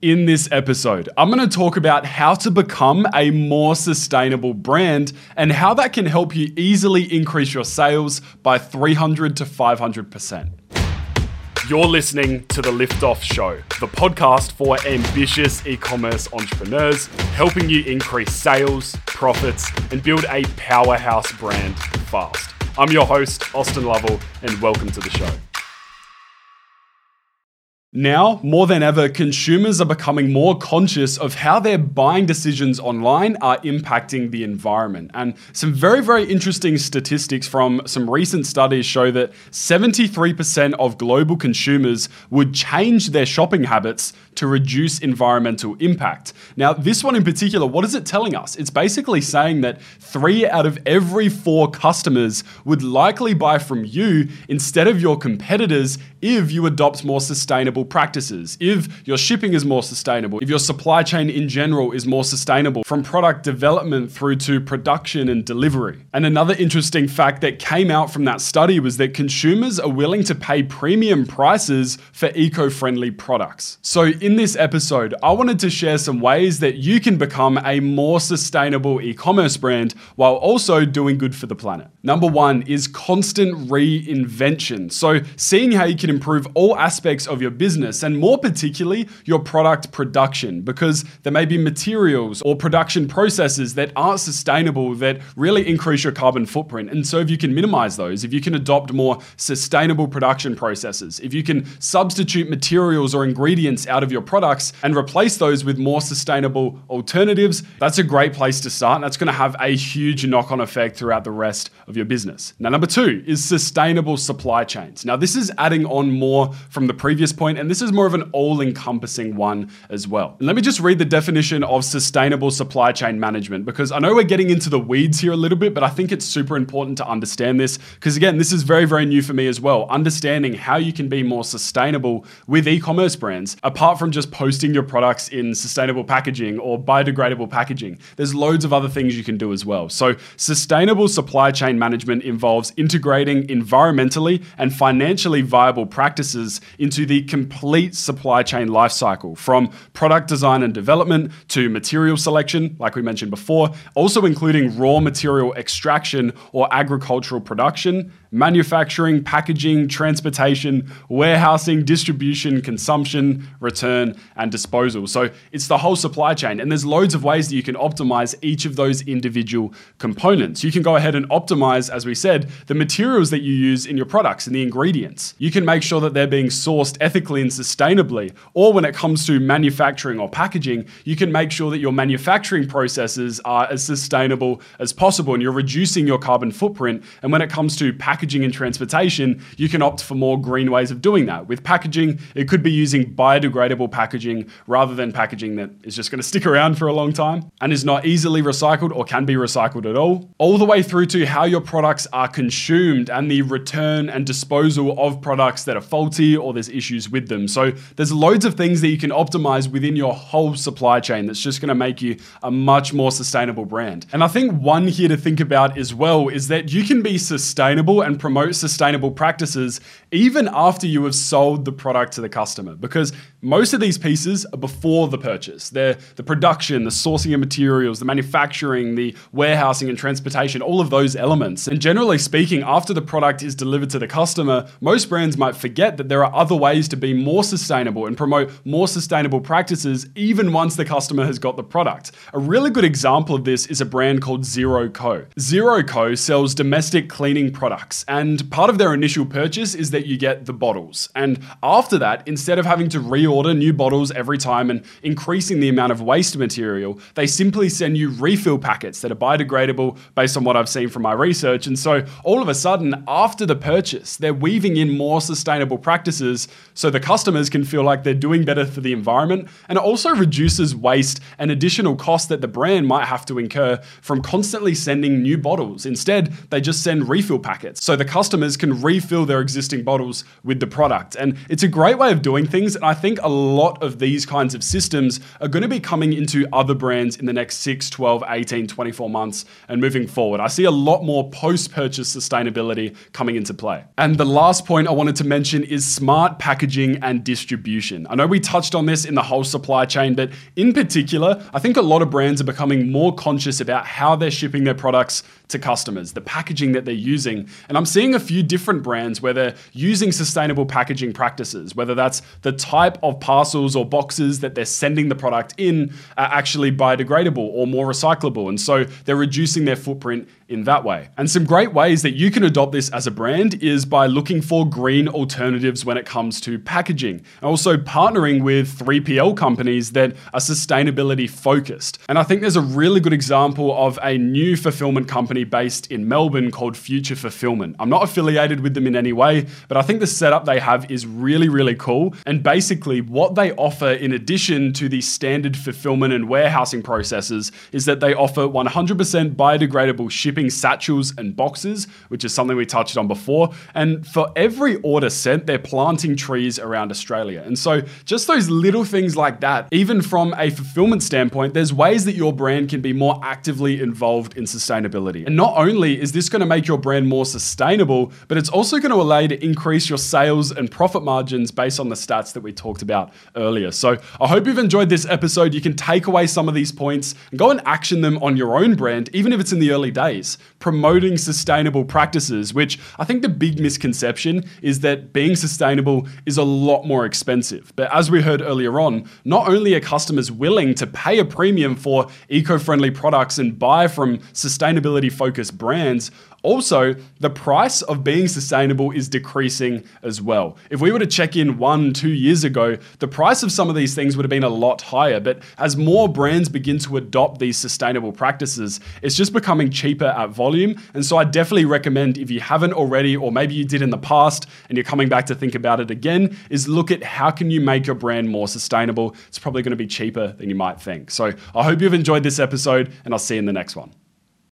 In this episode, I'm going to talk about how to become a more sustainable brand and how that can help you easily increase your sales by 300 to 500%. You're listening to The Liftoff Show, the podcast for ambitious e commerce entrepreneurs, helping you increase sales, profits, and build a powerhouse brand fast. I'm your host, Austin Lovell, and welcome to the show. Now, more than ever, consumers are becoming more conscious of how their buying decisions online are impacting the environment. And some very, very interesting statistics from some recent studies show that 73% of global consumers would change their shopping habits to reduce environmental impact. Now, this one in particular, what is it telling us? It's basically saying that three out of every four customers would likely buy from you instead of your competitors if you adopt more sustainable practices, if your shipping is more sustainable, if your supply chain in general is more sustainable, from product development through to production and delivery. And another interesting fact that came out from that study was that consumers are willing to pay premium prices for eco friendly products. So, in this episode, I wanted to share some ways that you can become a more sustainable e commerce brand while also doing good for the planet. Number one is constant reinvention. So, seeing how you can improve all aspects of your business and more particularly your product production, because there may be materials or production processes that aren't sustainable that really increase your carbon footprint. And so, if you can minimize those, if you can adopt more sustainable production processes, if you can substitute materials or ingredients out of your products and replace those with more sustainable alternatives, that's a great place to start. And that's going to have a huge knock on effect throughout the rest of your business. Now, number two is sustainable supply chains. Now, this is adding on more from the previous point, and this is more of an all encompassing one as well. Let me just read the definition of sustainable supply chain management because I know we're getting into the weeds here a little bit, but I think it's super important to understand this because, again, this is very, very new for me as well. Understanding how you can be more sustainable with e commerce brands, apart from just posting your products in sustainable packaging or biodegradable packaging. There's loads of other things you can do as well. So, sustainable supply chain management involves integrating environmentally and financially viable practices into the complete supply chain lifecycle from product design and development to material selection, like we mentioned before, also including raw material extraction or agricultural production, manufacturing, packaging, transportation, warehousing, distribution, consumption, return, and disposal. So it's the whole supply chain. And there's loads of ways that you can optimize each of those individual components. You can go ahead and optimize, as we said, the materials that you use in your products and the ingredients. You can make sure that they're being sourced ethically and sustainably. Or when it comes to manufacturing or packaging, you can make sure that your manufacturing processes are as sustainable as possible and you're reducing your carbon footprint. And when it comes to packaging and transportation, you can opt for more green ways of doing that. With packaging, it could be using biodegradable packaging rather than packaging that is just going to stick around for a long time and is not easily recycled or can be recycled at all. All the way through to how your products are consumed and the return and disposal of products that are faulty or there's issues with them. So there's loads of things that you can optimize within your whole supply chain that's just going to make you a much more sustainable brand. And I think one here to think about as well is that you can be sustainable and promote sustainable practices even after you have sold the product to the customer because most of these pieces are before the purchase. They're the production, the sourcing of materials, the manufacturing, the warehousing and transportation, all of those elements. And generally speaking, after the product is delivered to the customer, most brands might forget that there are other ways to be more sustainable and promote more sustainable practices even once the customer has got the product. A really good example of this is a brand called Zero Co. Zero Co sells domestic cleaning products, and part of their initial purchase is that you get the bottles. And after that, instead of having to reorder new bottles every time and increasing the amount of waste material, they simply send you refill packets that are biodegradable based on what I've seen from my research. And so all of a sudden, after the purchase, they're weaving in more sustainable practices so the customers can feel like they're doing better for the environment. And it also reduces waste and additional costs that the brand might have to incur from constantly sending new bottles. Instead, they just send refill packets. So the customers can refill their existing bottles with the product. And it's a great way of doing things. And I think a lot of these kinds of systems are going to be coming into other brands in the next 6, 12, 18, 24 months and moving forward. I see a lot more post purchase sustainability coming into play. And the last point I wanted to mention is smart packaging and distribution. I know we touched on this in the whole supply chain, but in particular, I think a lot of brands are becoming more conscious about how they're shipping their products to customers, the packaging that they're using. And I'm seeing a few different brands where they're using sustainable packaging practices, whether that's the type of parcels or boxes that they're sending the product in are actually biodegradable or more recyclable. And so they're reducing their footprint in that way. And some great ways that you can adopt this as a brand is by looking for green alternatives when it comes to packaging. And also partnering with 3PL companies that are sustainability focused. And I think there's a really good example of a new fulfillment company based in Melbourne called Future Fulfillment. I'm not affiliated with them in any way, but I think the setup they have is really, really cool. And basically, what they offer in addition to the standard fulfillment and warehousing processes is that they offer 100% biodegradable shipping satchels and boxes, which is something we touched on before. And for every order sent, they're planting trees around Australia. And so just those little things like that, even from a fulfillment standpoint, there's ways that your brand can be more actively involved in sustainability. And not only is this going to make your brand more sustainable, but it's also going to allow you to increase your sales and profit margins based on the stats that we talked about earlier. So I hope you've enjoyed this episode. You can take away some of these points and go and action them on your own brand, even if it's in the early days promoting sustainable practices, which I think the big misconception is that being sustainable is a lot more expensive. But as we heard earlier on, not only are customers willing to pay a premium for eco friendly products and buy from sustainability focused brands, also, the price of being sustainable is decreasing as well. If we were to check in one, two years ago, the price of some of these things would have been a lot higher. But as more brands begin to adopt these sustainable practices, it's just becoming cheaper at volume. And so I definitely recommend if you haven't already, or maybe you did in the past and you're coming back to think about it again, is look at how can you make your brand more sustainable. It's probably going to be cheaper than you might think. So I hope you've enjoyed this episode and I'll see you in the next one.